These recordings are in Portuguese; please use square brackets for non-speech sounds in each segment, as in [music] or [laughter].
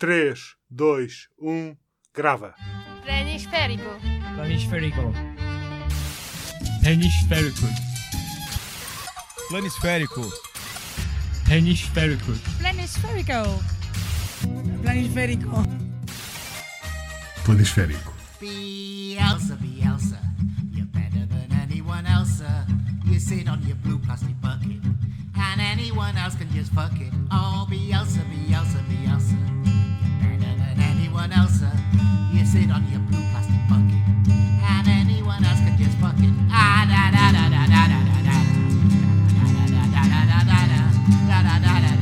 3, 2, 1, grava. Planisférico. Planisférico. Hemisférico. Planisférico. Hemisférico. Planisférico. Planisférico. Planisférico. Bielsa, Bielsa, you're better than anyone else. You sit on your blue plastic bucket, and anyone else can just fuck it. Oh, Bielsa, Bielsa, Bielsa, anyone else. uh. You sit on your blue plastic bucket, and anyone else can just fuck it. Ah, da da da da da da da da. Da da da da da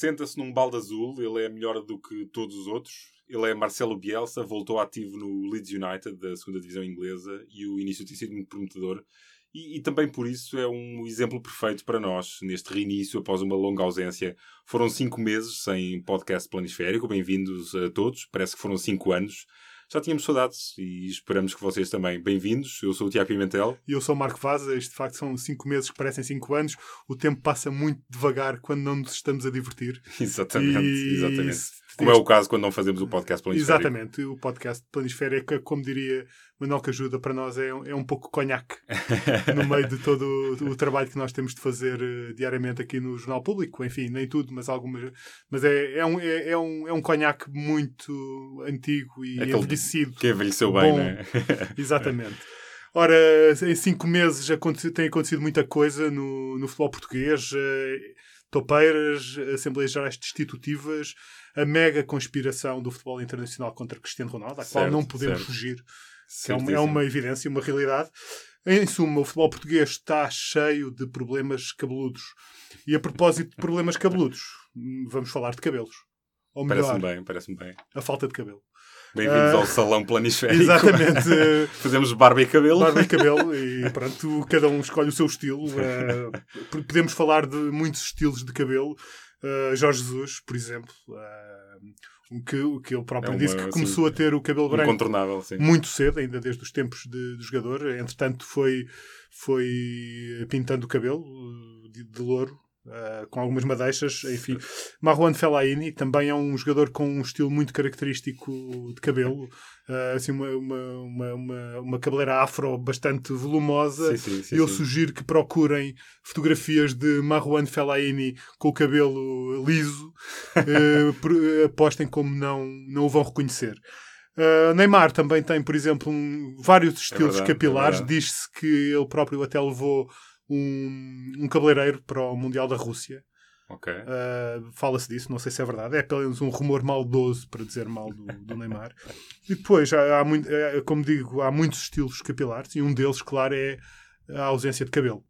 senta-se num balde azul, ele é melhor do que todos os outros. Ele é Marcelo Bielsa, voltou ativo no Leeds United, da segunda divisão inglesa, e o início tem sido muito prometedor. E, e também por isso é um exemplo perfeito para nós, neste reinício após uma longa ausência. Foram cinco meses sem podcast planisférico, bem-vindos a todos, parece que foram cinco anos. Já tínhamos saudades e esperamos que vocês também. Bem-vindos, eu sou o Tiago Pimentel. E eu sou o Marco Vaz. Este de facto são 5 meses que parecem 5 anos. O tempo passa muito devagar quando não nos estamos a divertir. [laughs] Exatamente, E- exatamente. Como é o caso quando não fazemos o podcast planisférico. Exatamente, o podcast Planisférica, como diria Manuel que ajuda para nós, é um, é um pouco conhaque [laughs] no meio de todo o, o trabalho que nós temos de fazer eh, diariamente aqui no Jornal Público. Enfim, nem tudo, mas algumas. Mas é, é, um, é, é um, é um conhaque muito antigo e Aquele envelhecido. Que envelheceu bem, Bom. não é? [laughs] Exatamente. Ora, em cinco meses aconte- tem acontecido muita coisa no, no futebol português. eh, Topeiras, Assembleias Gerais Destitutivas, a mega conspiração do futebol internacional contra Cristiano Ronaldo, à qual Certo, não podemos certo. fugir, é uma, é uma evidência, uma realidade. Em suma, o futebol português está cheio de problemas cabeludos. E a propósito de problemas cabeludos, vamos falar de cabelos. Ou melhor, Parece-me bem, parece-me bem. a falta de cabelo. Bem-vindos Ah, ao Salão Planisférico. Exatamente. [laughs] Fazemos barba e cabelo. barba e cabelo e pronto, cada um escolhe o seu estilo. P- podemos falar de muitos estilos de cabelo. Eh, Jorge Jesus, por exemplo, um que, o que ele próprio É disse que assim, começou a ter o cabelo branco muito cedo, ainda desde os tempos de, de jogador. Entretanto, foi, foi pintando o cabelo eh, de, de louro. Eh, com algumas madeixas, enfim. Marwan Fellaini também é um jogador com um estilo muito característico de cabelo, eh, assim, uma, uma, uma, uma, cabeleira afro bastante volumosa. Sim, sim, sim, eu sugiro que procurem fotografias de Marwan Fellaini com o cabelo liso. [laughs] Por- apostem como não, não o vão reconhecer. Uh, Neymar também tem, por exemplo, um- vários estilos verdade, é capilares. verdade. Diz-se que ele próprio até levou um, um cabeleireiro para o Mundial da Rússia. Ok. Uh, Fala-se disso, não sei se é verdade. É pelo menos um rumor maldoso para dizer mal do, do Neymar. [laughs] E depois, há, há muito, é, como digo, há muitos estilos capilares e um deles, claro, é a ausência de cabelo.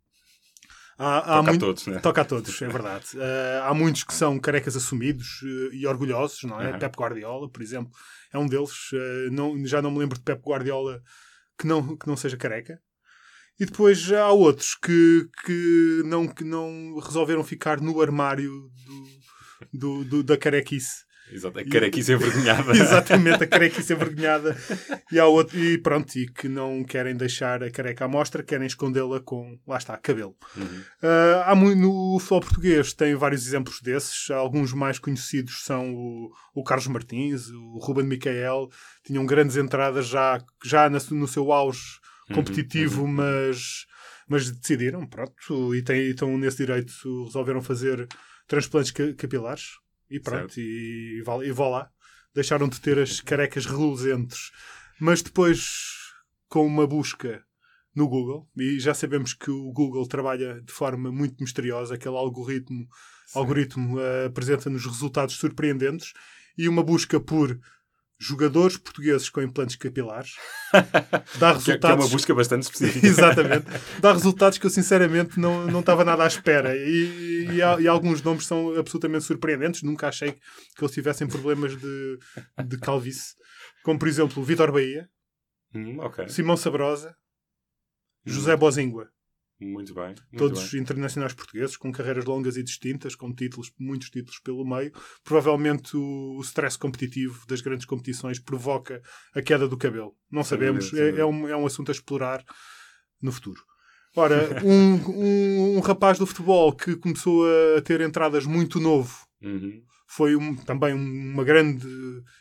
Há, há Toca a muito- todos, né? Toca a todos, é verdade. Uh, [laughs] há muitos que são carecas assumidos uh, e orgulhosos, não é? Uhum. Pep Guardiola, por exemplo, é um deles. Uh, não, já não me lembro de Pep Guardiola que não, que não seja careca. E depois há outros que, que, não, que não resolveram ficar no armário do, do, do- da carequice. Exato. A carequice envergonhada. [laughs] Exatamente, a carequice envergonhada. E, há outro, e pronto, e que não querem deixar a careca à mostra, querem escondê-la com, lá está, cabelo. Uhum. Ah, há no futebol português tem vários exemplos desses. Alguns mais conhecidos são o, o Carlos Martins, o Ruben Micael. Tinham grandes entradas já, já na- no seu auge Uhum, competitivo, Mas, mas decidiram, pronto, e, têm, estão nesse direito, resolveram fazer transplantes ca- capilares. E pronto, Certo. e, e, vá- e vá lá. Deixaram de ter as carecas reluzentes. Mas depois, com uma busca no Google, e já sabemos que o Google trabalha de forma muito misteriosa, aquele algoritmo, algoritmo eh, apresenta-nos resultados surpreendentes, e uma busca por jogadores portugueses com implantes capilares [laughs] dá Que, é- que é resultados. uma busca bastante específica. [laughs] Exatamente. Dá resultados que eu sinceramente não, não estava nada à espera. E, e, e alguns nomes são absolutamente surpreendentes. Nunca achei que eles tivessem problemas de, de calvície. Como por exemplo Vitor Bahia, Hum, ok. Simão Sabrosa, José Bozingua. Muito bem. Muito Todos bem. internacionais portugueses, com carreiras longas e distintas, com títulos, muitos títulos pelo meio. Provavelmente o, o stress competitivo das grandes competições provoca a queda do cabelo. Não sabemos. É, é um, é um assunto a explorar no futuro. Ora, [laughs] um, um, um rapaz do futebol que começou a ter entradas muito novo Uhum. foi um- também uma grande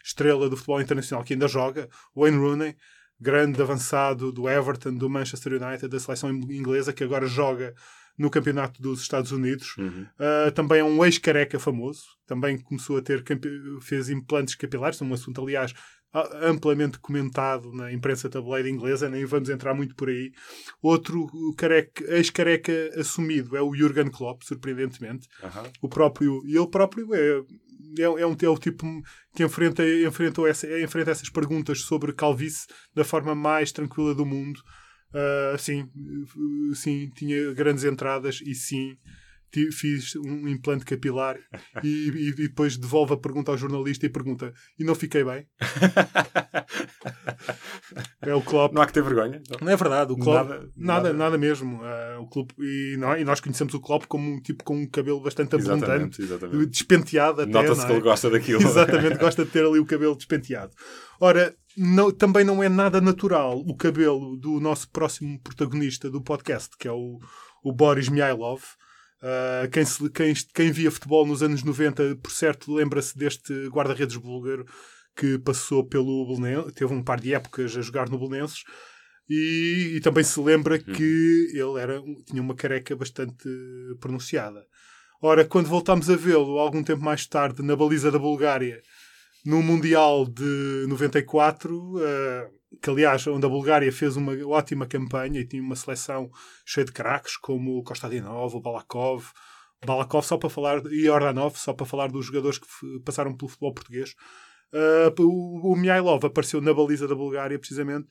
estrela do futebol internacional que ainda joga, Wayne Rooney, grande avançado do Everton, do Manchester United, da seleção inglesa, que agora joga no campeonato dos Estados Unidos. Uhum. Uh, também é um ex-careca famoso, também começou a ter, fez implantes capilares, um assunto, aliás, amplamente comentado na imprensa tabloide inglesa, nem vamos entrar muito por aí. Outro careca- ex-careca assumido é o Jurgen Klopp, surpreendentemente Aham. o próprio e ele próprio é é, é, um, é o tipo que enfrenta, enfrentou essa, enfrenta essas perguntas sobre calvície da forma mais tranquila do mundo. Ah, sim, sim, tinha grandes entradas e sim, fiz um implante capilar [laughs] e, e- e depois devolve a pergunta ao jornalista e pergunta: E não fiquei bem? [laughs] É o Klopp. Não há que ter vergonha. Não. Não é verdade, o Klopp, Nada- nada, nada, nada. mesmo. Ah, o Klopp, e, não, é? e nós conhecemos o Klopp como um tipo com um cabelo bastante abundante, Exatamente, exatamente. despenteado até. Nota-se não que é? ele gosta daquilo. Exatamente, [laughs] gosta de ter ali o cabelo despenteado. Ora, não- também não é nada natural o cabelo do nosso próximo protagonista do podcast, que é o, o Boris Mihailov. Ah, quem, se- quem, quem via futebol nos anos 90, por certo, lembra-se deste guarda-redes búlgaro que passou pelo Belenenses, teve um par de épocas a jogar no Belenenses, e, e também se lembra que ele era, tinha uma careca bastante pronunciada. Ora, quando voltámos a vê-lo, algum tempo mais tarde, na baliza da Bulgária, no Mundial de 94, eh, que aliás, onde a Bulgária fez uma ótima campanha e tinha uma seleção cheia de craques, como o Kostadinov, o Balakov, Balakov só para falar, e Ordanov, só para falar dos jogadores que passaram pelo futebol português. Eh, o, o Mihailov apareceu na baliza da Bulgária, precisamente,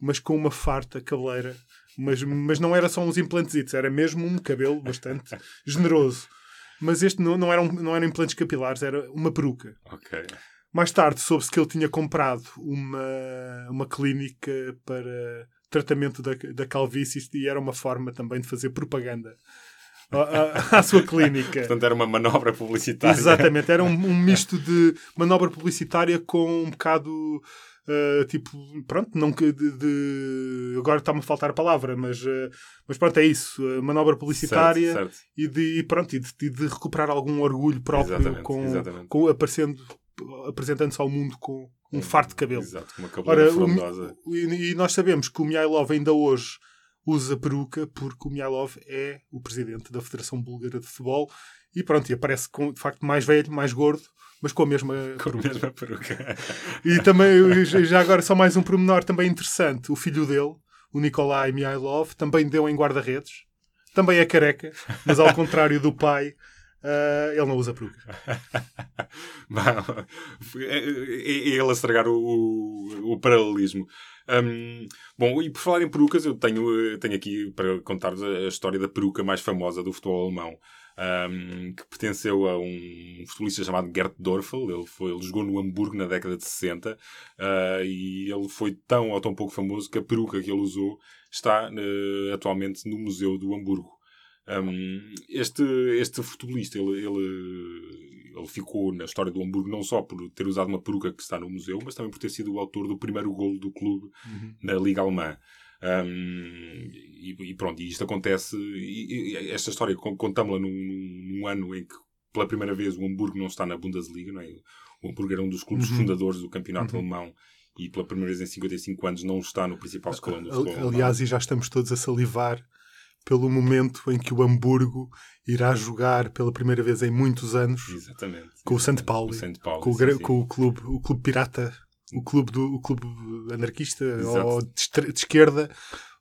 mas com uma farta cabeleira. Mas, mas não era só uns implantes, era mesmo um cabelo bastante [laughs] generoso. Mas este não, não, eram, não eram implantes capilares, era uma peruca. Ok. Mais tarde soube-se que ele tinha comprado uma, uma clínica para tratamento da, da calvície e era uma forma também de fazer propaganda à, à- à sua clínica. [laughs] Portanto, era uma manobra publicitária. Exatamente, era um, [laughs] um misto de manobra publicitária com um bocado uh, tipo, pronto, não que de, de- agora está-me a faltar a palavra, mas, uh, mas pronto, é isso, uh, manobra publicitária Certo, certo. E, de, pronto, e de, de recuperar algum orgulho próprio Exatamente, com, exatamente. com aparecendo, apresentando-se ao mundo com um farto de cabelo. Exato, com uma cabeleira Ora, o e, e nós sabemos que o Mihailov ainda hoje usa peruca porque o Mihailov é o presidente da Federação Búlgara de Futebol e pronto, e aparece com, de facto mais velho, mais gordo, mas com a mesma [laughs] Com a peruca. mesma peruca. E também, já agora, só mais um pormenor também interessante: o filho dele, o Nikolai Mihailov, também deu em guarda-redes, também é careca, mas ao contrário do pai, ah, ele não usa peruca. [laughs] É, é- é ele a estragar o, o, o paralelismo. Hum, bom, e por falar em perucas, eu tenho, eh, tenho aqui para contar-vos a, história da peruca mais famosa do futebol alemão, hum, que pertenceu a um futebolista chamado Gerd Dorfel. Ele, foi, ele jogou no Hamburgo na década de 60 ah, e ele foi tão ou tão pouco famoso que a peruca que ele usou está eh, atualmente no Museu do Hamburgo. Um, este, este futebolista, ele, ele, ele ficou na história do Hamburgo não só por ter usado uma peruca que está no museu, mas também por ter sido o autor do primeiro golo do clube na Liga Alemã. Um, e, e pronto, e isto acontece. E, e esta história con- contamos-la num, num- ano em que, pela primeira vez, o Hamburgo não está na Bundesliga. Não é? O Hamburgo era um dos clubes Uhum. fundadores do campeonato alemão e, pela primeira vez em 55 anos, não está no principal escalão do futebol alemão. Aliás, e já estamos todos a salivar pelo momento em que o Hamburgo irá jogar pela primeira vez em muitos anos Exatamente. com o. St. Pauli, Com o sim, com o clube, o clube pirata, o clube do o clube anarquista Exato. ou de, de esquerda,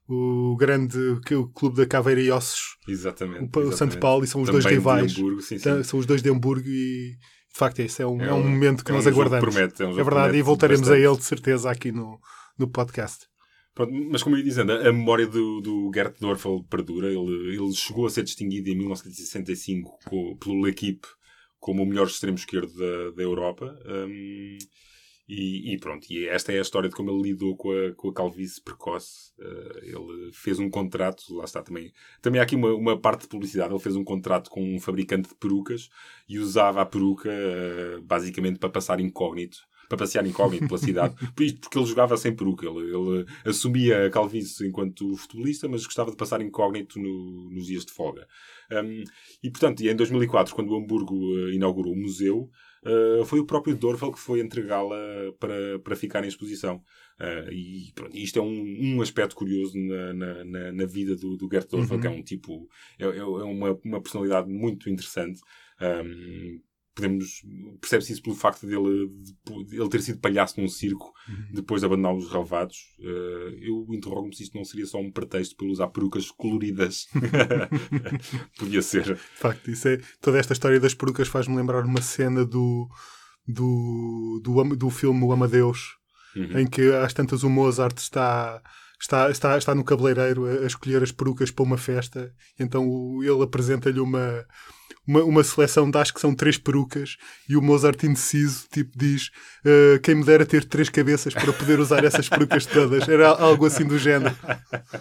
o grande é o clube da Caveira e Ossos, Exatamente. o, exatamente. St. Pauli são os Também dois rivais. Hamburgo, sim, sim. São os dois de Hamburgo e de facto é isso, é um, é É um um- momento que é um nós aguardamos. promete, é é verdade, e voltaremos bastante. a ele de certeza aqui no, no podcast. Pronto, mas como eu ia dizendo, a memória do, do Gert Dorfel perdura. Ele, ele chegou a ser distinguido em 1965 co- pelo L'Equipe como o melhor extremo esquerdo da, da Europa. Hum, E, e pronto, e esta é a história de como ele lidou com a, com a calvície precoce. Uh, ele fez um contrato, lá está também. Também há aqui uma, uma parte de publicidade. Ele fez um contrato com um fabricante de perucas e usava a peruca uh, basicamente para passar incógnito para passear incógnito pela cidade, [laughs] porque ele jogava sem peruca. Ele, ele assumia a calvície enquanto futebolista, mas gostava de passar incógnito no, nos dias de folga. Um, e, portanto, em 2004, quando o Hamburgo uh, inaugurou o museu, uh, foi o próprio Dorfel que foi entregá-la para, para ficar em exposição. Uh, e pronto, isto é um, um aspecto curioso na, na, na vida do, do Gert Dorfel, uhum. que é um tipo, é, é uma, uma personalidade muito interessante. Um, podemos percebe-se isso pelo facto dele, de, ele ter sido palhaço num circo uhum. depois de abandonar os relevados. Uh, eu interrogo-me se isto não seria só um pretexto para usar perucas coloridas. [laughs] [laughs] Podia ser. De facto, isso é, toda esta história das perucas faz-me lembrar uma cena do, do, do, do filme O Amadeus, uhum. em que às tantas o Mozart está está, está, está no cabeleireiro a, a, escolher as perucas para uma festa, então o, ele apresenta-lhe uma, uma, uma seleção de acho que são três perucas e o Mozart indeciso tipo diz uh, quem me dera ter três cabeças para poder usar essas perucas todas. Era algo assim do género.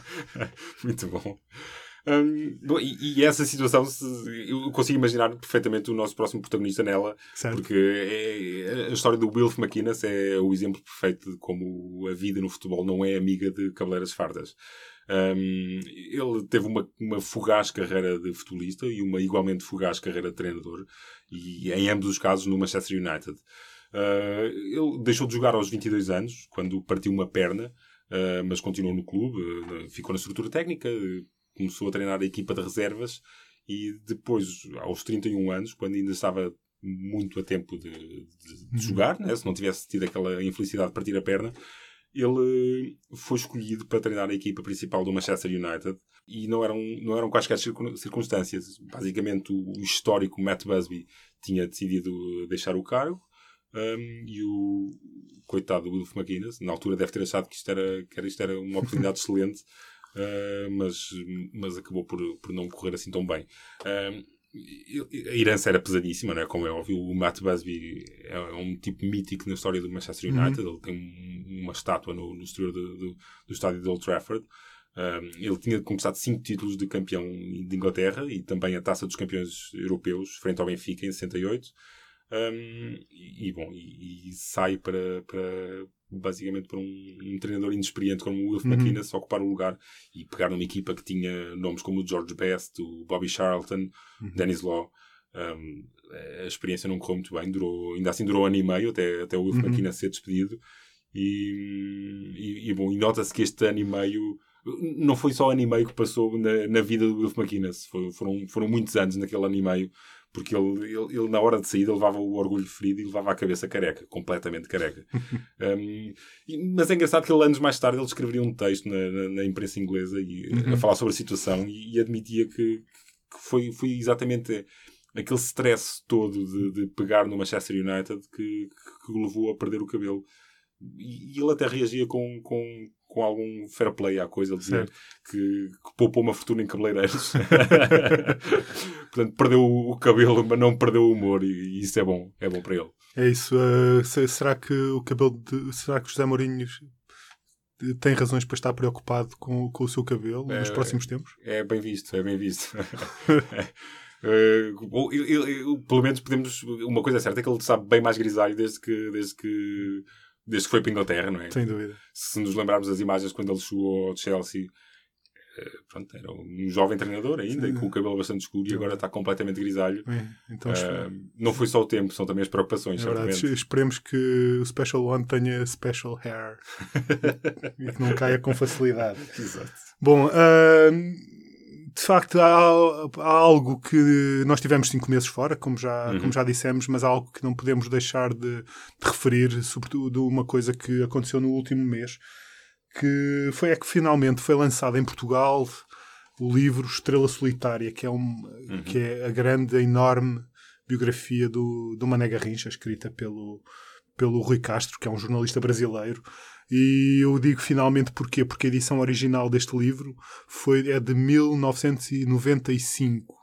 [laughs] Muito bom. Um, bom, e, e, essa situação, se, eu consigo imaginar perfeitamente o nosso próximo protagonista nela, certo. porque é, a história do Wilf McInnes é o exemplo perfeito de como a vida no futebol não é amiga de cabeleiras fardas. Um, ele teve uma, uma fugaz carreira de futebolista e uma igualmente fugaz carreira de treinador, e em ambos os casos no Manchester United. Uh, ele deixou de jogar aos 22 anos, quando partiu uma perna, uh, mas continuou no clube, uh, ficou na estrutura técnica, começou a treinar a equipa de reservas e depois, aos 31 anos, quando ainda estava muito a tempo de, de, de uhum. jogar, né? se não tivesse tido aquela infelicidade de partir a perna, ele foi escolhido para treinar a equipa principal do Manchester United e não eram, não eram quaisquer circunstâncias. Basicamente, o, histórico Matt Busby tinha decidido deixar o cargo um, e o coitado Wilf McGuinness, na altura, deve ter achado que isto era, que isto era uma oportunidade [laughs] excelente, uh, mas, mas acabou por, por não correr assim tão bem. Um, a herança era pesadíssima, não é? Como é óbvio, o Matt Busby é um tipo mítico na história do Manchester uhum. United. Uhum. Ele tem uma estátua no, no exterior do, do, do, estádio de Old Trafford. Um, ele tinha conquistado cinco títulos de campeão de Inglaterra e também a taça dos campeões europeus frente ao Benfica em 68. Um, e, e, bom, e, e sai para, para, basicamente para um, um, treinador inexperiente como o Wilf uhum. McInnes ocupar o lugar e pegar numa equipa que tinha nomes como o George Best, o Bobby Charlton, uhum. Dennis Law. Um, a experiência não correu muito bem, durou, ainda assim durou um ano e meio até, até o Wilf uhum. McInnes ser despedido. E, e, e bom, e nota-se que este ano e meio não foi só ano e meio que passou na, na vida do Wilf McInnes, foram, foram muitos anos naquele ano e meio porque ele, ele, ele, na hora de saída levava o orgulho ferido e levava a cabeça careca, completamente careca. [laughs] um, mas é engraçado que ele anos mais tarde ele escreveria um texto na, na, na imprensa inglesa e, uhum. a falar sobre a situação e, e admitia que, que, foi, foi exatamente aquele stress todo de, de pegar no Manchester United que, que, o levou a perder o cabelo. E, e ele até reagia com, com, com algum fair play à coisa, ele dizia que, que, poupou uma fortuna em cabeleireiros. [laughs] Portanto, perdeu o cabelo, mas não perdeu o humor, e, e isso é bom, é bom para ele. É isso. Uh, será que o cabelo de, será que José Mourinho tem razões para estar preocupado com, com o seu cabelo é, nos próximos tempos? É bem visto, é bem visto. [laughs] Uh, eu, eu, pelo menos podemos. Uma coisa é certa é que ele sabe bem mais grisalho desde que, desde que desde que foi para a Inglaterra, não é? Sem dúvida. Se nos lembrarmos das imagens quando ele chegou ao Chelsea, eh, pronto, era um jovem treinador ainda, Sim. com o cabelo bastante escuro e agora está completamente grisalho. É, então, uh, não foi só o tempo, são também as preocupações. É verdade, esperemos que o Special One tenha special hair [laughs] e que não caia com facilidade. Exato. Bom, uh, de facto, há, há, algo que nós tivemos cinco meses fora, como já, uhum. como já dissemos, mas há algo que não podemos deixar de, de, referir, sobretudo uma coisa que aconteceu no último mês, que foi é que finalmente foi lançado em Portugal o livro Estrela Solitária, que é, um, uhum. que é a grande, a enorme biografia do, do Mané Garrincha, escrita pelo, pelo Rui Castro, que é um jornalista brasileiro, e eu digo finalmente porquê? Porque a edição original deste livro foi, é de 1995.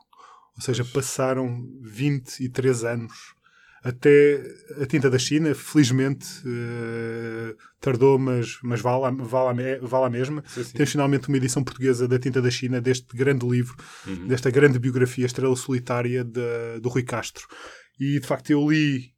Ou seja, passaram 23 anos até a tinta da China, felizmente, eh, tardou, mas, mas vale, a- vale, a vale a mesma. Sim, sim. Tens finalmente uma edição portuguesa da tinta da China, deste grande livro, Uhum. desta grande biografia Estrela Solitária de- do Rui Castro. E de facto eu li,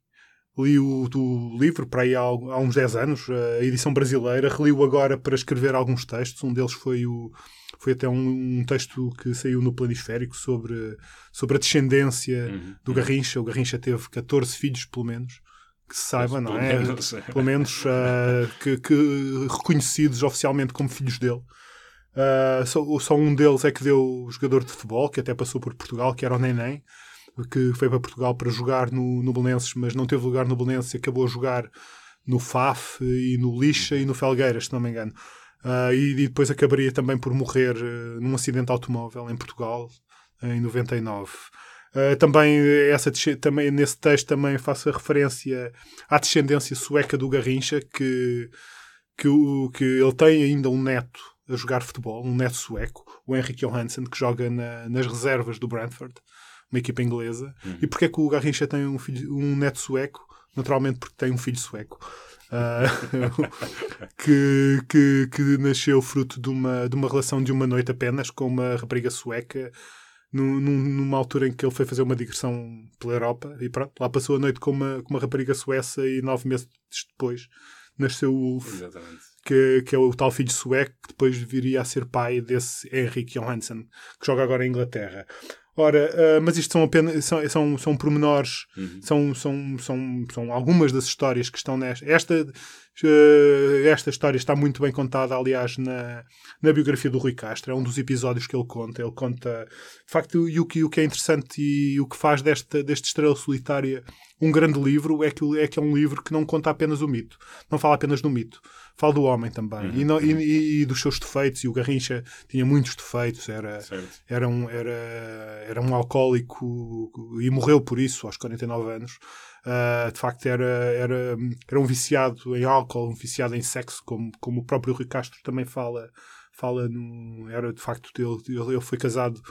li o, o livro para aí há, há uns 10 anos, a edição brasileira, reli-o agora para escrever alguns textos. Um deles foi o. Foi até um, um texto que saiu no Planisférico sobre, sobre a descendência Uhum. do Garrincha. O Garrincha teve 14 filhos, pelo menos, que se saiba, não é? Pelo menos ah, que, que reconhecidos oficialmente como filhos dele. Ah, só, só um deles é que deu jogador de futebol, que até passou por Portugal, que era o Neném, que foi para Portugal para jogar no, no Belenenses, mas não teve lugar no Belenenses e acabou a jogar no FAF e no Lixa e no Felgueiras, se não me engano. Ah, e, e depois acabaria também por morrer eh, num acidente de automóvel em Portugal, em 99. Uh, também, essa, também nesse texto também faço a referência à descendência sueca do Garrincha, que, que, que ele tem ainda um neto a jogar futebol, um neto sueco, o Henrik Johansson, que joga na- nas reservas do Brentford, uma equipa inglesa. E porquê é que o Garrincha tem um, filho, um neto sueco? Naturalmente porque tem um filho sueco. Ah, [laughs] que, que, que nasceu fruto de uma, de uma relação de uma noite apenas com uma rapariga sueca num- num- numa altura em que ele foi fazer uma digressão pela Europa e pronto, lá passou a noite com uma, com uma rapariga sueça e nove meses depois nasceu o Ulf, que, que é o tal filho sueco que depois viria a ser pai desse Henrik Johansson, que joga agora em Inglaterra. Ora, ah, mas isto são apenas são, são, são pormenores, Uhum. são, são, são, são algumas das histórias que estão nesta. Esta, eh, esta história está muito bem contada, aliás, na, na biografia do Rui Castro. É um dos episódios que ele conta. Ele conta, de facto, e o que, o que é interessante e o que faz desta, deste Estrela Solitária um grande livro é que, é que é um livro que não conta apenas o mito. Não fala apenas do mito. Fala do homem também. E, não- e- e dos seus defeitos. E o Garrincha tinha muitos defeitos. Era, Certo. era um, era, era um alcoólico e morreu por isso aos 49 anos. Ah, de facto, era, era, era um viciado em álcool, um viciado em sexo, como, como o próprio Rui Castro também fala. fala no, era de facto, ele ele foi casado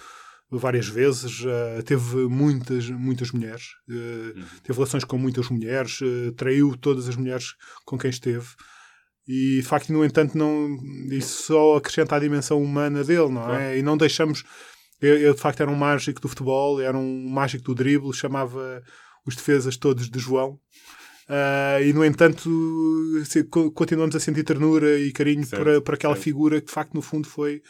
várias vezes, ah, teve muitas, muitas mulheres, ah, teve relações com muitas mulheres, ah, traiu todas as mulheres com quem esteve. E de facto, no entanto, não, isso só acrescenta a dimensão humana dele, não é? E não deixamos. Eu, eu, de facto era um mágico do futebol, era um mágico do drible, chamava os defesas todos de João. Ah, e no entanto, continuamos a sentir ternura e carinho por, por aquela certo. figura que de facto, no fundo, foi.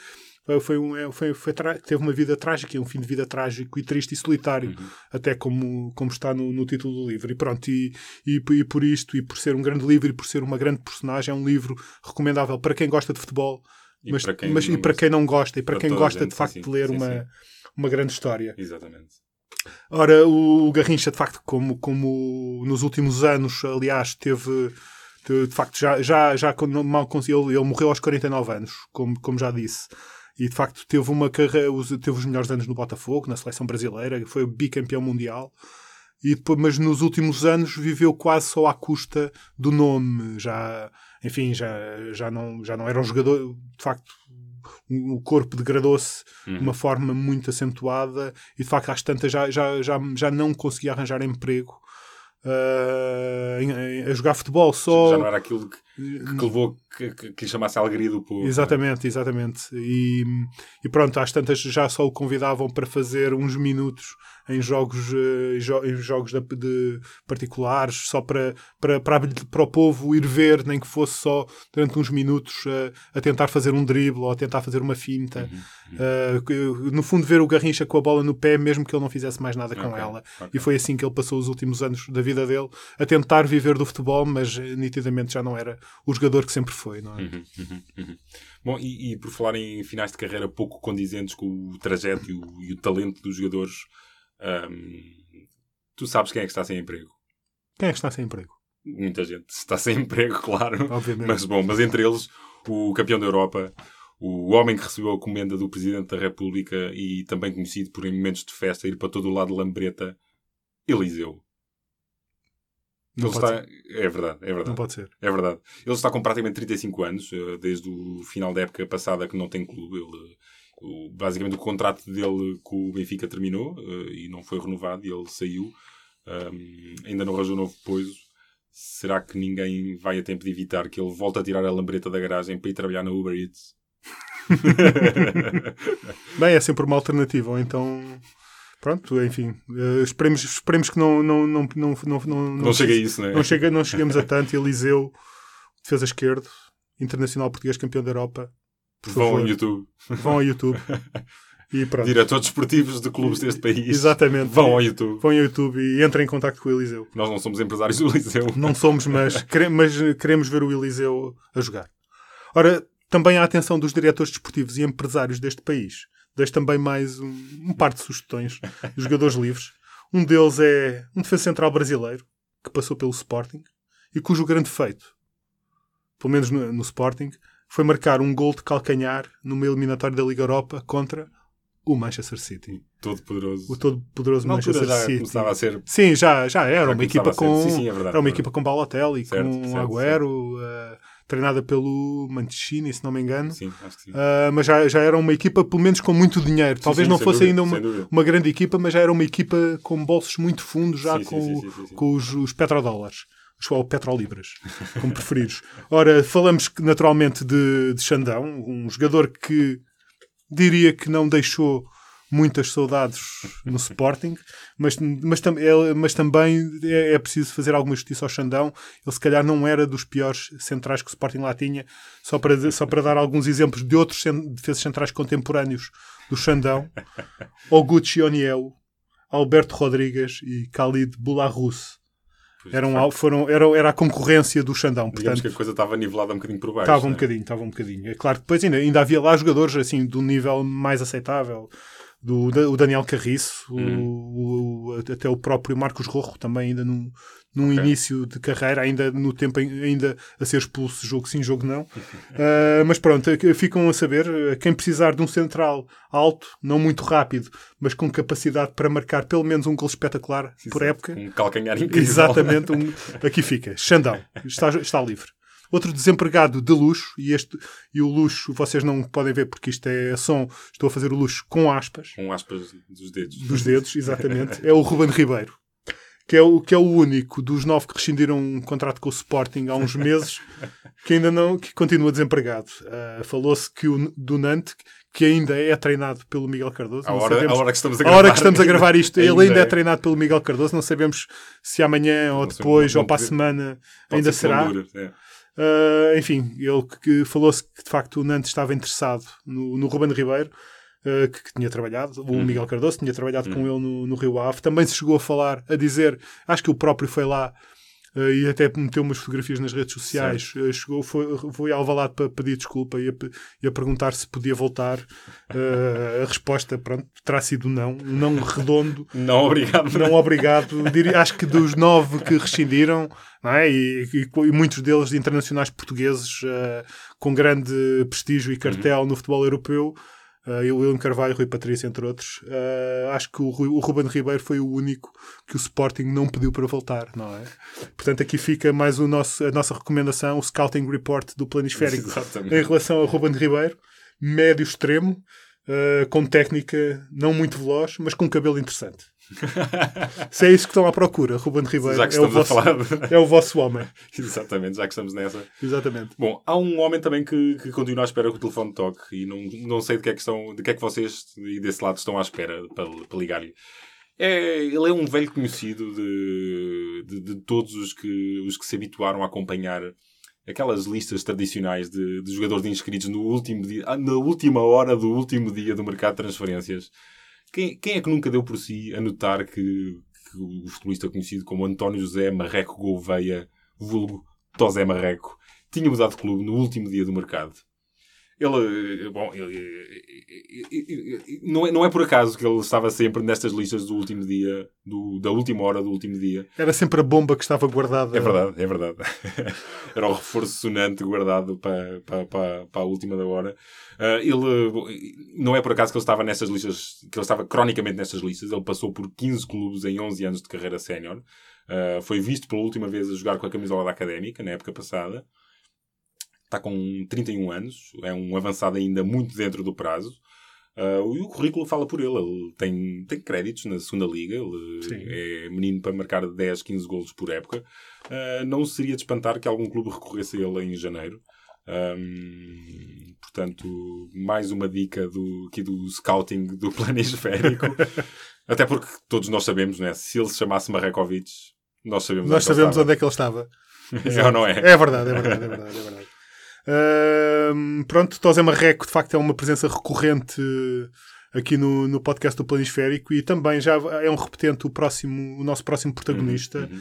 Foi- um, é, foi, foi teve uma vida trágica, um fim de vida trágico e triste e solitário, Uhum. até como, como está no, no título do livro. E pronto, e, e, e por isto, e por ser um grande livro e por ser uma grande personagem, é um livro recomendável para quem gosta de futebol, E mas, para quem mas não e para gosta. quem não gosta, e para, Para quem gosta gente, de facto sim, de ler sim, uma, sim. uma grande história. Exatamente. Ora, o Garrincha, de facto, como, como nos últimos anos, aliás, teve. De facto, já, já, já mal conseguiu, ele, ele morreu aos 49 anos, como, como já disse. E de facto teve uma carreira, teve os melhores anos no Botafogo, na seleção brasileira, foi bicampeão mundial. E depois, mas nos últimos anos viveu quase só à custa do nome. Já, enfim, já, já, não, já não era um jogador. De facto, o corpo degradou-se de uma forma muito acentuada e de facto às tantas já, já, já, já não conseguia arranjar emprego em- a jogar futebol só Já não era aquilo que, que levou que, que, que lhe chamasse a alegria do povo. Exatamente, exatamente. E, e pronto, às tantas já só o convidavam para fazer uns minutos em jogos, eh, em jogos de, de particulares, só para, para, para, a- para o povo ir ver, nem que fosse só durante uns minutos eh, a tentar fazer um drible ou a tentar fazer uma finta. Uhum, que- no fundo, ver o Garrincha com a bola no pé, mesmo que ele não fizesse mais nada com Ok, ela. ok. E foi assim que ele passou os últimos anos da vida dele, a tentar viver do futebol, mas nitidamente já não era o jogador que sempre foi. Não é? Uhum, uhum, uhum. Bom, e, e por falar em finais de carreira pouco condizentes com o trajeto e o, e o talento dos jogadores, ahm, tu sabes quem é que está sem emprego? Quem é que está sem emprego? Muita gente está sem [laughs] emprego, claro. Obviamente. Mas bom, mas entre eles, o campeão da Europa, o homem que recebeu a comenda do Presidente da República e também conhecido por em momentos de festa ir para todo o lado de lambreta, Eliseu. Não Ele está... É verdade, é verdade. Não pode ser. É verdade. Ele está com praticamente 35 anos, eh, desde o final da época passada que não tem clube. Ele, o- basicamente o contrato dele com o Benfica terminou eh, e não foi renovado e ele saiu. Ahm, ainda não arranjou novo poiso. Será que ninguém vai a tempo de evitar que ele volte a tirar a lambreta da garagem para ir trabalhar na Uber Eats? [laughs] Bem, é sempre uma alternativa, ou então. Pronto, enfim. eh, esperemos, esperemos que não, não, não, não, não, não, não chega a isso, não é? não, chega, não [laughs] cheguemos a tanto. Eliseu, defesa esquerdo, internacional português, campeão da Europa. Vão ao favor, YouTube. vão ao YouTube. E [laughs] pronto. Diretores desportivos de clubes deste país. Exatamente. Vão ao YouTube. Vão ao YouTube e entrem em contato com o Eliseu. Nós não somos empresários do Liceu. Não somos, mas, [laughs] quere- mas queremos ver o Eliseu a jogar. Ora, também a atenção dos diretores desportivos e empresários deste país. Deixo também mais um, um par de sugestões de jogadores livres. Um deles é um defesa central brasileiro que passou pelo Sporting e cujo grande feito, pelo menos no, no Sporting, foi marcar um gol de calcanhar numa eliminatória da Liga Europa contra o Manchester City. Todo poderoso. O todo poderoso Na Manchester já City. começava a ser. Sim, já, já era Já uma equipa com Sim, sim, é verdade, era uma é equipa com Balotelli, Certo, com certo, Agüero, eh, treinada pelo Mancini, se não me engano. Sim, acho que sim. Ah, mas já, já era uma equipa, pelo menos, com muito dinheiro. Talvez sim, não fosse dúvida, ainda uma, uma grande equipa, mas já era uma equipa com bolsos muito fundos, já com, com os, os petrodólares. Ou petrolibras, como preferires. Ora, falamos naturalmente de, de Xandão, um jogador que diria que não deixou muitas saudades no Sporting, mas, mas, é- mas também é, é preciso fazer alguma justiça ao Xandão. Ele, se calhar, não era dos piores centrais que o Sporting lá tinha. Só para, só para dar alguns exemplos de outros defesas centrais contemporâneos do Xandão: Oguchi Oniel, Alberto Rodrigues e Khalid Boularus. De al- facto, foram, era, era a concorrência do Xandão. Digamos Portanto, que a coisa estava nivelada um bocadinho por baixo. Estava um né? bocadinho, estava um bocadinho. É claro que depois ainda, ainda havia lá jogadores assim do nível mais aceitável. Do, o Daniel Carriço, o- Hum. o- até o próprio Marcos Rojo, também ainda num, num início de carreira, ainda no tempo em- ainda a ser expulso, jogo sim, jogo não. [laughs] Ah, mas pronto, é ficam a saber, eh, quem precisar de um central alto, não muito rápido, mas com capacidade para marcar pelo menos um gol espetacular por época, Um calcanhar incrível. Exatamente, um- [laughs] aqui fica. Xandão, está, está livre. Outro desempregado de luxo, e, este, e o luxo vocês não podem ver porque isto é som, estou a fazer o luxo com aspas, Com aspas dos dedos. dos dedos, [laughs] exatamente, é o Ruben Ribeiro. Que é, o, que é o único dos nove que rescindiram um contrato com o Sporting há uns meses que ainda não, que continua desempregado. Ah, Falou-se que o do Nantes, que ainda é treinado pelo Miguel Cardoso. A não hora, sabemos- a hora que estamos a a gravar. hora que estamos a gravar isto, ele Ainda ainda é é. treinado pelo Miguel Cardoso. Não sabemos se amanhã ou Não depois não ou para a semana ainda ser não será. dure, é. Uh, enfim, ele que, falou-se que de facto o Nantes estava interessado no, no Ruben Ribeiro, uh, que, que tinha trabalhado, o Uhum. Miguel Cardoso tinha trabalhado com ele no, no Rio Ave. Também se chegou a falar, a dizer, acho que o próprio foi lá. Uh, e até meteu umas fotografias nas redes sociais. Uh, chegou, foi, foi ao Valado para pedir desculpa e a, e a perguntar se podia voltar. Uh, a resposta, pronto, terá sido não. Um não redondo [laughs] Não, obrigado. não obrigado. Diria- acho que dos nove que rescindiram, é? e, e- e muitos deles de internacionais portugueses eh, com grande prestígio e cartel no futebol europeu, uh, o William Carvalho, Rui Patrício, entre outros, eh, acho que o, o Ruben Ribeiro foi o único que o Sporting não pediu para voltar, não é? Portanto, aqui fica mais o nosso, a nossa recomendação, o Scouting Report do Planisférico Exatamente. em relação a Ruben Ribeiro, médio extremo, uh, com técnica não muito veloz, mas com cabelo interessante. Se é isso que estão à procura, Ruben Ribeiro é, o vosso, é o vosso homem. [laughs] Exatamente, já que estamos nessa. Exatamente. Bom, há um homem também que, que continua à espera que o telefone toque e não, não sei de que, é que estão, de que é que vocês e desse lado estão à espera para, para ligar-lhe. É, ele é um velho conhecido de, de, de todos os que, os que se habituaram a acompanhar aquelas listas tradicionais de, de jogadores de inscritos no último dia, ah, na última hora do último dia do mercado de transferências. Quem, quem é que nunca deu por si a notar que, que o futebolista conhecido como António José Marreco Gouveia, vulgo Tosé Marreco, tinha mudado de clube no último dia do mercado? Ele, eh, bom, ele, eh, eh, não, é, não é por acaso que ele estava sempre nestas listas do último dia, do, da última hora do último dia. Era sempre a bomba que estava guardada. É verdade, é verdade. [laughs] Era o reforço sonante guardado para, para, para, para a última da hora. Ele, não é por acaso que ele estava nessas listas, que ele estava cronicamente nessas listas. Ele passou por 15 clubes em 11 anos de carreira sénior. Foi visto pela última vez a jogar com a camisola da Académica, na época passada. Está com 31 anos, é um avançado ainda muito dentro do prazo. Uh, e o currículo fala por ele. Ele tem, tem créditos na segunda liga. Ele Sim. é menino para marcar 10, 15 golos por época. Uh, não seria de espantar que algum clube recorresse a ele em janeiro. Um, portanto, mais uma dica do, aqui do scouting do [laughs] planisférico. Até porque todos nós sabemos, né? se ele se chamasse Marrekovic, nós sabemos Nós onde sabemos onde é que ele estava. [laughs] É ou não é? É verdade, é verdade, é verdade. É verdade. Ahm, pronto, Tosé Marreco de facto é uma presença recorrente aqui no, no podcast do Planisférico e também já é um repetente o, próximo, o nosso próximo protagonista. Uhum.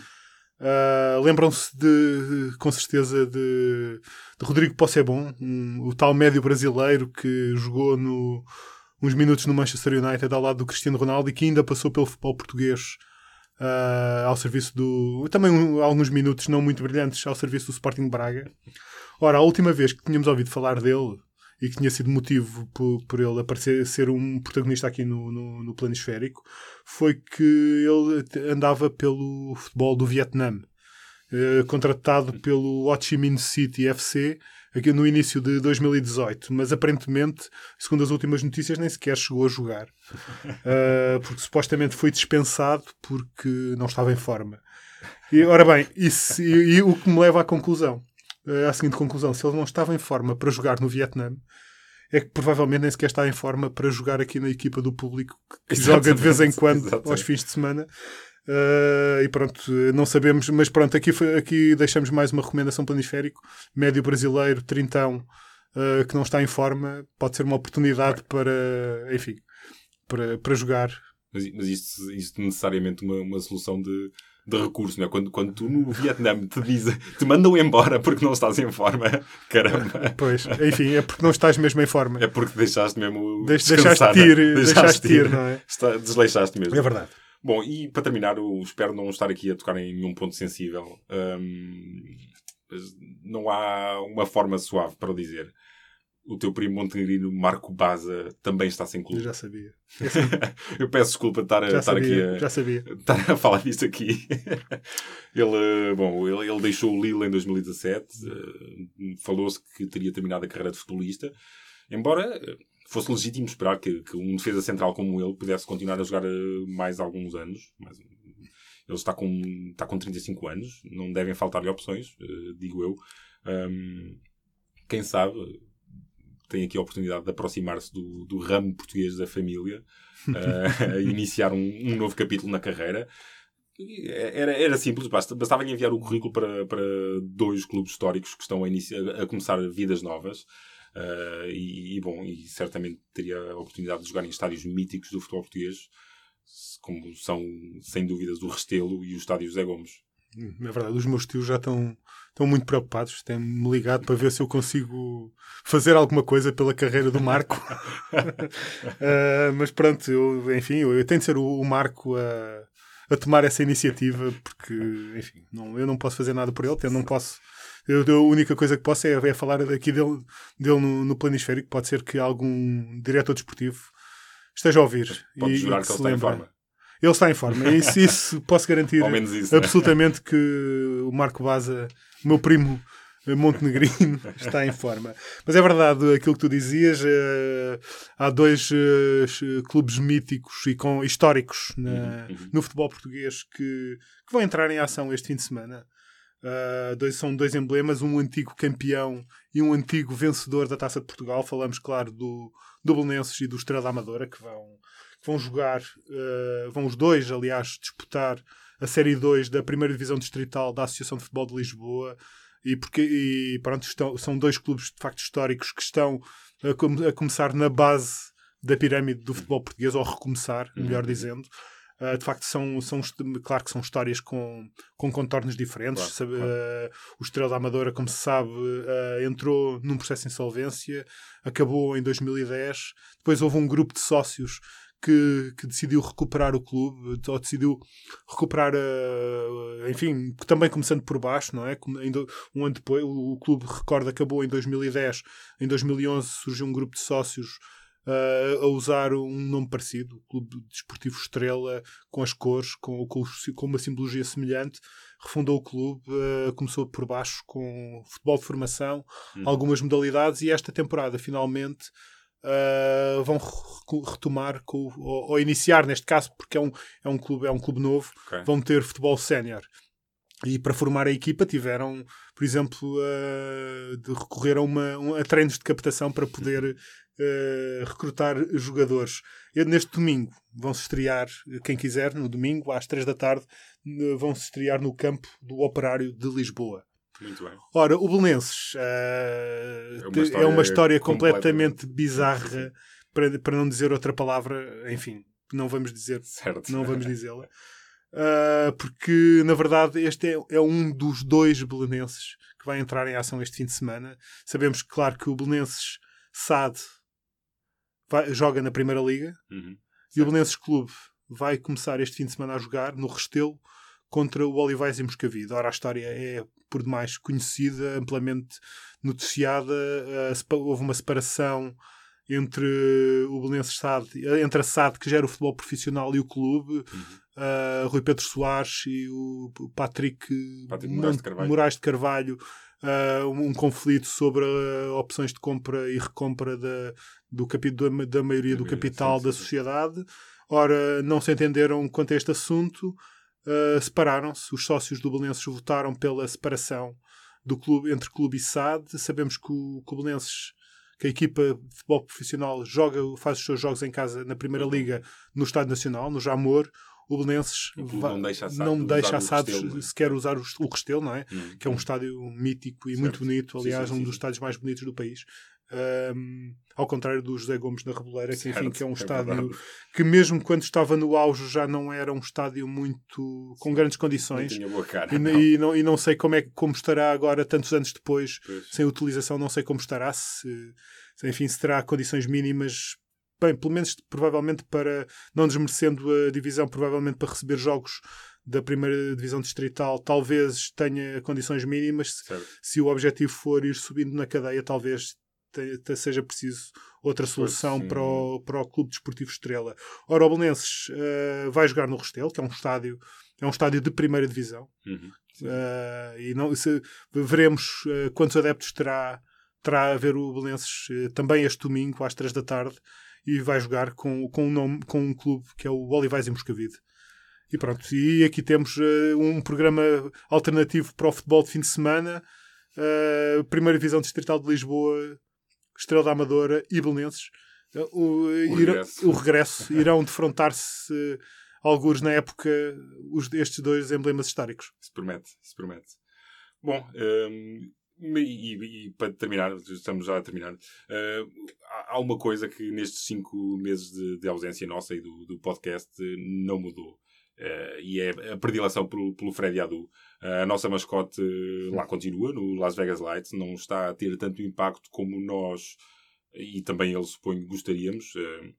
Ah, Lembram-se de, com certeza, de, de Rodrigo Possebon, um, o tal médio brasileiro que jogou no, uns minutos no Manchester United ao lado do Cristiano Ronaldo e que ainda passou pelo futebol português ah, ao serviço do. também um- alguns minutos não muito brilhantes ao serviço do Sporting Braga. Ora, a última vez que tínhamos ouvido falar dele e que tinha sido motivo por, por ele aparecer ser um protagonista aqui no, no, no planisférico foi que ele andava pelo futebol do Vietnã, eh, contratado pelo Ho Chi Minh City FC aqui no início de 2018, mas aparentemente, segundo as últimas notícias, nem sequer chegou a jogar, [laughs] Eh, porque supostamente foi dispensado porque não estava em forma. E, ora bem, isso, e, e o que me leva à conclusão, à seguinte conclusão, se ele não estava em forma para jogar no Vietnã, é que provavelmente nem sequer está em forma para jogar aqui na equipa do público que joga de vez em Exatamente, quando exatamente. aos fins de semana. Uh, e pronto, não sabemos, mas pronto, aqui, aqui deixamos mais uma recomendação planisférico. Médio brasileiro, trintão, uh, que não está em forma, pode ser uma oportunidade para, enfim, para, para jogar. Mas, mas isto, isto necessariamente uma, uma solução de, de recurso, não é? Quando, quando tu no Vietnã te dizem, te mandam embora porque não estás em forma, [laughs] caramba, Pois, enfim, é porque não estás mesmo em forma. é porque deixaste mesmo. Deix- deixaste de ir, né? deixaste de ir, não é? Está- desleixaste mesmo. É verdade. Bom, e para terminar, eu espero não estar aqui a tocar em nenhum ponto sensível. Hum, não há uma forma suave para o dizer. O teu primo montenegrino Marco Baza também está sem Eu clube. já sabia. [laughs] Eu peço desculpa de estar, a- estar aqui sabia, a, já sabia. [laughs] estar a falar disso aqui. [laughs] ele, bom, ele, ele deixou o Lille em 2017. eh, Falou-se que teria terminado a carreira de futebolista. Embora eh, fosse legítimo esperar que, que um defesa central como ele pudesse continuar a jogar eh, mais alguns anos. Mais- ele está com, está com 35 anos. Não devem faltar-lhe opções, eh, digo eu. Ahm, quem sabe tem aqui a oportunidade de aproximar-se do, do ramo português da família [laughs] uh, iniciar um, um novo capítulo na carreira. E Era, era simples, basta, bastava enviar o currículo para, para dois clubes históricos que estão a, iniciar, a começar vidas novas. Uh, e, e, bom, e certamente teria a oportunidade de jogar em estádios míticos do futebol português, como são, sem dúvidas, o Restelo e o estádio José Gomes. É verdade, os meus tios já estão, estão muito preocupados. Têm-me ligado para ver se eu consigo fazer alguma coisa pela carreira do Marco. [laughs] Ah, mas pronto, eu, enfim, eu, eu tenho de ser o, o Marco a, a tomar essa iniciativa porque, enfim, não, eu não posso fazer nada por ele, eu não posso. Eu, a única coisa que posso é, é falar daqui dele, dele no, no planisférico. Pode ser que algum diretor desportivo esteja a ouvir. Pode e, jurar e que se ele está em forma. Ele está em forma. Isso, isso posso garantir isso. né? absolutamente que o Marco Baza, o meu primo montenegrino, [laughs] está em forma. Mas é verdade aquilo que tu dizias. eh, há dois eh, clubes míticos e com, históricos na- Uhum, uhum. no futebol português que, que vão entrar em ação este fim de semana. Uh, dois, são dois emblemas, um antigo campeão e um antigo vencedor da Taça de Portugal. Falamos, claro, do, do Belenenses e do Estrela Amadora, que vão, vão jogar, uh, vão os dois, aliás, disputar a Série 2 da primeira Divisão Distrital da Associação de Futebol de Lisboa. E, porque, e pronto, estão, são dois clubes de facto históricos que estão a, come- a começar na base da pirâmide do futebol português, ou recomeçar, melhor Uhum. dizendo. Uh, de facto, são, são, claro que são histórias com, com contornos diferentes. Claro, Sabe, claro. uh, o Estrela da Amadora, como se sabe, uh, entrou num processo de insolvência, acabou em 2010. Depois houve um grupo de sócios que, que decidiu recuperar o clube, ou decidiu recuperar, uh, enfim, também começando por baixo, não é? Um ano depois, o, clube, recordo, acabou em 2010. Em 2011 surgiu um grupo de sócios uh, a usar um nome parecido, o Clube Desportivo Estrela, com as cores, com, com, com uma simbologia semelhante. Refundou o clube, uh, começou por baixo com futebol de formação, Uhum. algumas modalidades, e esta temporada finalmente uh, vão retomar com, ou, ou iniciar neste caso porque é um, é um clube é um clube novo Ok. vão ter futebol sénior. E para formar a equipa tiveram por exemplo eh, de recorrer a, uma, um- a treinos de captação para poder eh, recrutar jogadores. E neste domingo vão se estrear quem quiser no domingo às três da tarde eh, vão se estrear no campo do Operário de Lisboa Muito bem. Ora, o Belenenses eh, É uma é história uma história completamente- completamente bizarra, para, para não dizer outra palavra, enfim, não vamos dizer, Certo. não vamos [laughs] dizê-la. Ah, porque, na verdade, este é, é um dos dois belenenses que vai entrar em ação este fim de semana. Sabemos, claro, que o Belenenses SAD vai- joga na Primeira Liga Uhum. e o Belenenses Clube vai começar este fim de semana a jogar no Restelo contra o Olivais e Moscavide. Ora, a história é por demais conhecida, amplamente noticiada. houve uma separação entre o Belenenses SAD, entre a SAD, que gera o futebol profissional, e o clube. eh, Rui Pedro Soares e o Patrick, Patrick Moraes de Carvalho. Moraes de Carvalho. eh, um, um conflito sobre eh, opções de compra e recompra da, do capi, da, da maioria Da do maioria, capital sim, da sim, sociedade. Ora, não se entenderam quanto a este assunto, uh, separaram-se. Os sócios do Belenenses votaram pela separação do clube entre clube e SAD. Sabemos que o, que o Belenenses, que a equipa de futebol profissional joga, faz os seus jogos em casa na Primeira Liga no Estádio Nacional, no Jamor. O Belenenses O não deixa a SAD não deixa SAD Restelo, é? sequer usar o, o Restelo, não é? Uhum. que é um estádio mítico e Certo. muito bonito, Sim, aliás, sim, um sim, dos sim. estádios mais bonitos do país. Um, ao contrário do José Gomes na Reboleira, que, enfim, que é um é estádio verdade. que mesmo quando estava no auge já não era um estádio muito com grandes Não condições. tinha boa cara. E, não. e não, e não sei como, é, como estará agora, tantos anos depois, Pois. sem utilização, não sei como estará, se, se, enfim, se terá condições mínimas, bem, pelo menos provavelmente para, não desmerecendo a divisão, provavelmente para receber jogos da primeira divisão distrital, talvez tenha condições mínimas. Certo. Se o objetivo for ir subindo na cadeia, talvez te- te- seja preciso outra solução sim. para o, para o Clube Desportivo Estrela. Ora, o Belenenses eh, vai jogar no Restelo, que é um estádio, é um estádio de primeira divisão. Uhum. Uh, e não, se- veremos uh, quantos adeptos terá, terá a ver o Belenenses uh, também este domingo às três da tarde e vai jogar com, com, um, nome, com um clube que é o Olivais e Moscavide. E pronto, e aqui temos uh, um programa alternativo para o futebol de fim de semana. Uh, Primeira Divisão Distrital de Lisboa, Estrela da Amadora e Belenenses. Uh, o, irão- regresso. o regresso irão defrontar-se uh, alguns na época os, estes dois emblemas históricos. Se promete, se promete. Bom, hum, e, e- e para terminar, estamos já a terminar, hum, há- uma coisa que nestes cinco meses de, de ausência nossa e do, do podcast eh, não mudou. Eh, e é a predileção pelo, pelo Freddy Adu. a nossa mascote eh, lá continua, no Las Vegas Lights, não está a ter tanto impacto como nós e também ele suponho gostaríamos. Eh,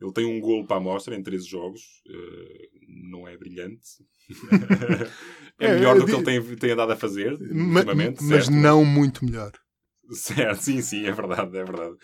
ele tem um golo para a amostra em 13 jogos, eh, não é brilhante. [laughs] é É, melhor do que ele tem, tem andado a fazer Ma- ultimamente. mas certo? não muito melhor. Certo, sim, sim, é verdade, é verdade.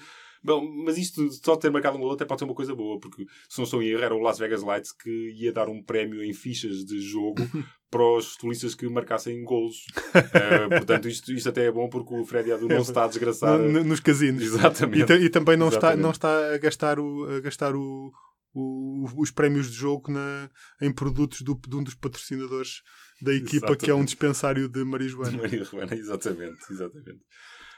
Bom, mas isto só ter marcado um gol até pode ser uma coisa boa, porque se não sou em erro, era o Las Vegas Lights que ia dar um prémio em fichas de jogo [laughs] para os futebolistas que marcassem golos. [laughs] Eh, portanto, isto, isto até é bom porque o Freddy Adu não se está a desgraçar. No- no- nos casinos. Exatamente. E, e também não está, Exatamente. não está a gastar, o, a gastar o, o- os prémios de jogo na, em produtos do, de um dos patrocinadores da equipa, que é um Exatamente. dispensário de marijuana. Maria Ruana, [laughs] exatamente, exatamente.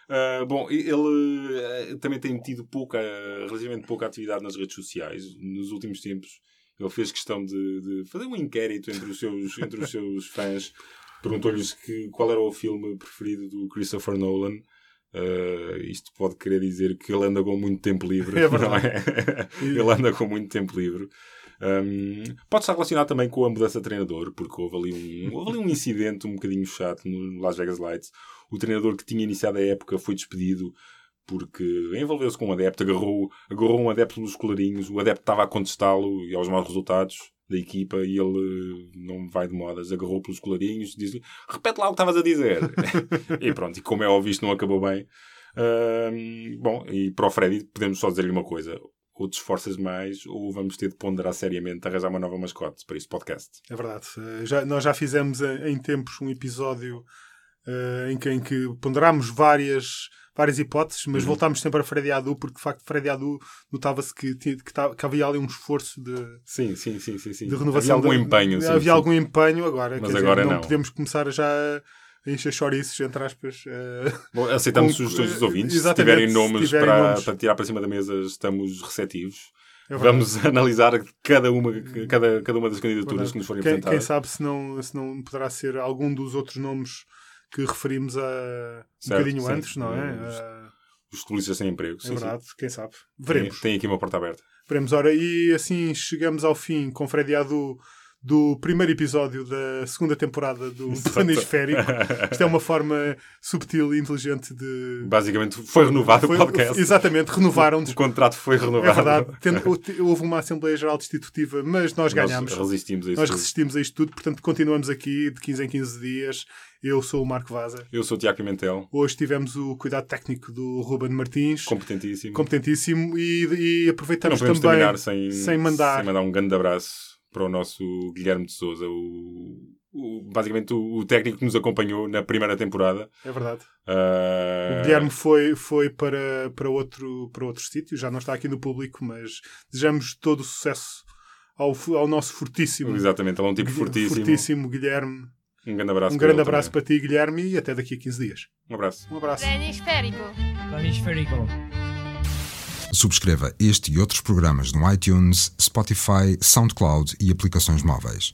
Ah, bom, ele ah, também tem tido pouca, relativamente pouca atividade nas redes sociais nos últimos tempos. Ele fez questão de, de fazer um inquérito entre os seus, [laughs] entre os seus fãs. Perguntou-lhes qual era o filme preferido do Christopher Nolan. Ah, isto pode querer dizer que ele anda com muito tempo livre. É verdade. é? ele anda com muito tempo livre. Um, pode estar relacionado também com a mudança de treinador, porque houve ali, um, houve ali um incidente um bocadinho chato no Las Vegas Lights. O treinador que tinha iniciado a época foi despedido porque envolveu-se com um adepto, agarrou, agarrou um adepto pelos colarinhos, o adepto estava a contestá-lo e aos maus resultados da equipa e ele não vai de modas, agarrou pelos colarinhos, disse-lhe repete lá o que estavas a dizer. [laughs] e pronto, e como é óbvio isto não acabou bem. Bom, e para o Freddy podemos só dizer-lhe uma coisa. Ou te esforças mais, ou vamos ter de ponderar seriamente arranjar uma nova mascote para este podcast. É verdade. Eh, Já, nós já fizemos eh, em tempos um episódio eh, em, que, em que ponderámos várias, várias hipóteses, mas Uhum. voltámos sempre a Freddy Adu, porque de facto Freddy Adu notava-se que, que, que havia ali um esforço de, Sim, sim, sim, sim. sim. de renovação. Havia algum da- empenho. sim, havia sim. algum empenho agora. Mas agora dizer, não, não. podemos começar já a encher chouriços, entre aspas. eh, Bom, aceitamos com- sugestões dos ouvintes. Se tiverem se nomes, tiverem para, nomes. para tirar para cima da mesa, estamos receptivos. é. Vamos [laughs] analisar cada uma, cada, cada uma das candidaturas Verdade. que nos forem quem, quem apresentadas. sabe se não, se não poderá ser algum dos outros nomes que referimos a um Certo, bocadinho sim. antes, não é? Os- Ah, Os futebolistas sem emprego. é sim, sim. verdade, quem sabe. Tem, Veremos. tem aqui uma porta aberta. Veremos. Ora, e assim chegamos ao fim com Freddy Adu do primeiro episódio da segunda temporada do Planisférico. [laughs] Isto é uma forma subtil e inteligente de. Basicamente, foi renovado Foi- o podcast. Exatamente, renovaram-nos. O contrato foi É renovado. verdade. Tendo- Houve uma Assembleia Geral Destitutiva, mas nós ganhámos. Nós resistimos a isso. Nós resistimos a isto tudo, portanto continuamos aqui de 15 em 15 dias. Eu sou o Marco Vaza. Eu sou o Tiago Pimentel, Hoje tivemos o cuidado técnico do Ruben Martins, competentíssimo. competentíssimo, e, e Não aproveitamos podemos também terminar sem, sem mandar. sem mandar um grande abraço para o nosso Guilherme de Souza, o, o- basicamente o, o técnico que nos acompanhou na primeira temporada. É verdade. Ah, O Guilherme foi, foi para, para, outro, para outro sítio, já não está aqui no público, mas desejamos todo o sucesso ao, ao nosso fortíssimo, Exatamente, ele é um tipo Guilherme- fortíssimo. Guilherme. Um grande abraço. Um para grande abraço também. para ti, Guilherme, e até daqui a 15 dias. Um abraço. Um abraço. Planisférico. Planisférico. Subscreva este e outros programas no iTunes, Spotify, SoundCloud e aplicações móveis.